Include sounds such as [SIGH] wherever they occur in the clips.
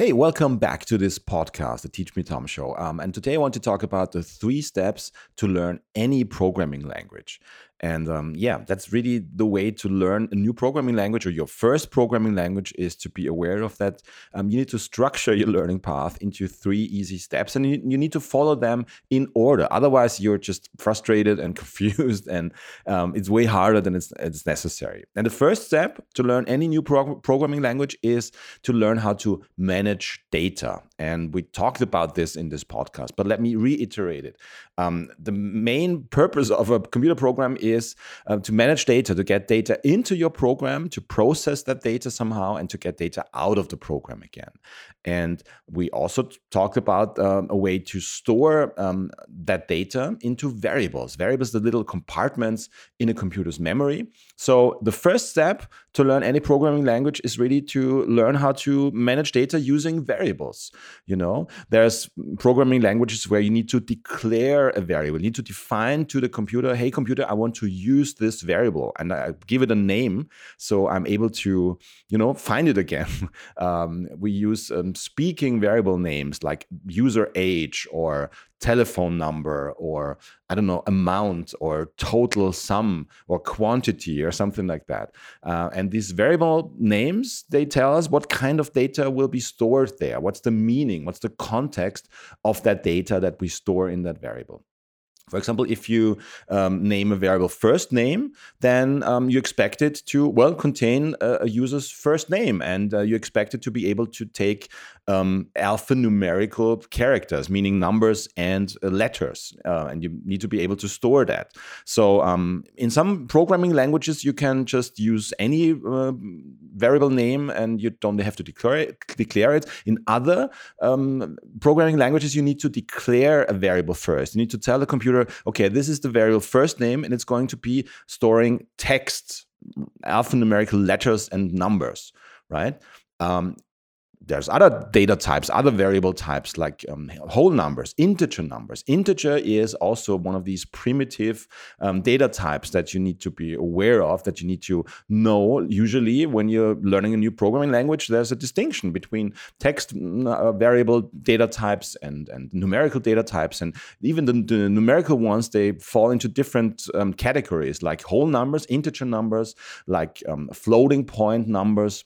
Hey, welcome back to this podcast, the Teach Me Tom Show. Um, and today I want to talk about the three steps to learn any programming language. And um, yeah, that's really the way to learn a new programming language or your first programming language is to be aware of that. Um, you need to structure your learning path into three easy steps and you, you, need to follow them in order. Otherwise, you're just frustrated and [LAUGHS] confused and um, it's way harder than it's, it's, necessary. And the first step to learn any new prog programming language is to learn how to manage data. And we talked about this in this podcast, but let me reiterate it. Um, the main purpose of a computer program is is uh, to manage data, to get data into your program, to process that data somehow, and to get data out of the program again. And we also talked about um, a way to store um, that data into variables. Variables, the little compartments in a computer's memory. So the first step to learn any programming language is really to learn how to manage data using variables. You know, there's programming languages where you need to declare a variable, you need to define to the computer, hey, computer, I want to use this variable and I give it a name so I'm able to, you know, find it again. [LAUGHS] um, we use um, speaking variable names like user age or telephone number or I don't know, amount or total sum or quantity or something like that. Uh, and these variable names, they tell us what kind of data will be stored there. What's the meaning? What's the context of that data that we store in that variable? For example, if you um, name a variable first name, then um, you expect it to, well, contain a, a user's first name. And uh, you expect it to be able to take um, alphanumerical characters, meaning numbers and uh, letters. Uh, and you need to be able to store that. So um, in some programming languages, you can just use any uh, variable name and you don't have to declare it. Declare it. In other um, programming languages, you need to declare a variable first. You need to tell the computer okay, this is the variable first name, and it's going to be storing text, alphanumerical letters and numbers, right? Um, there's other data types, other variable types like um, whole numbers, integer numbers. Integer is also one of these primitive um, data types that you need to be aware of, that you need to know. Usually, when you're learning a new programming language, there's a distinction between text uh, variable data types and, and numerical data types. And even the, the numerical ones, they fall into different um, categories like whole numbers, integer numbers, like um, floating point numbers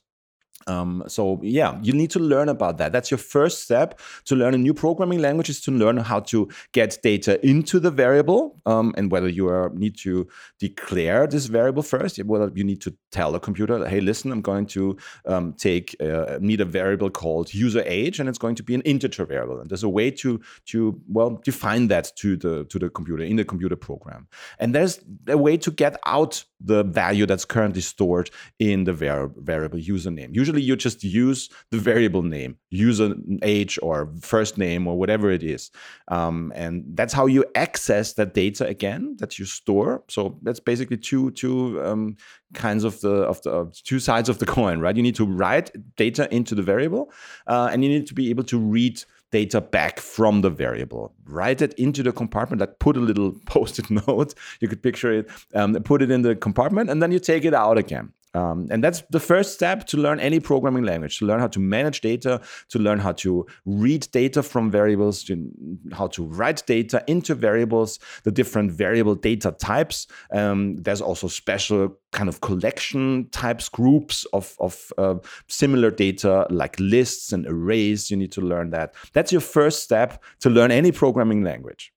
um, so yeah, you need to learn about that. That's your first step to learn a new programming language is to learn how to get data into the variable um, and whether you are, need to declare this variable first, whether you need to tell the computer, hey, listen, I'm going to um, take uh, need a variable called user age, and it's going to be an integer variable. And there's a way to to well define that to the to the computer in the computer program. And there's a way to get out the value that's currently stored in the var variable username. Usually you just use the variable name, user age or first name or whatever it is. Um, and that's how you access that data again that you store. So that's basically two, two um, kinds of the, of the of two sides of the coin, right? You need to write data into the variable uh, and you need to be able to read data back from the variable. Write it into the compartment, like put a little [LAUGHS] post-it note, you could picture it, um, put it in the compartment, and then you take it out again. Um, and that's the first step to learn any programming language to learn how to manage data, to learn how to read data from variables, to how to write data into variables, the different variable data types. Um, there's also special kind of collection types, groups of, of uh, similar data like lists and arrays. You need to learn that. That's your first step to learn any programming language.